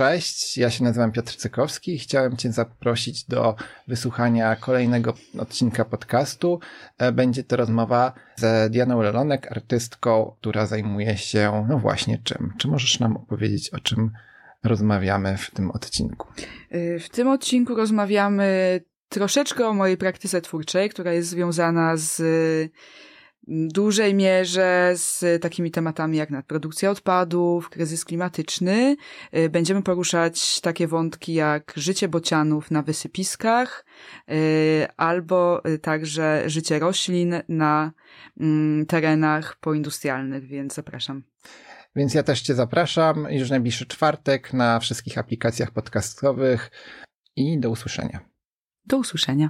Cześć, ja się nazywam Piotr Cykowski i chciałem Cię zaprosić do wysłuchania kolejnego odcinka podcastu. E, będzie to rozmowa z Dianą Lelonek, artystką, która zajmuje się, no właśnie czym. Czy możesz nam opowiedzieć, o czym rozmawiamy w tym odcinku? E, w tym odcinku rozmawiamy troszeczkę o mojej praktyce twórczej, która jest związana z dużej mierze z takimi tematami jak nadprodukcja odpadów, kryzys klimatyczny. Y, będziemy poruszać takie wątki jak życie bocianów na wysypiskach, y, albo y, także życie roślin na mm, terenach poindustrialnych, więc zapraszam. Więc ja też Cię zapraszam już najbliższy czwartek na wszystkich aplikacjach podcastowych i do usłyszenia. Do usłyszenia.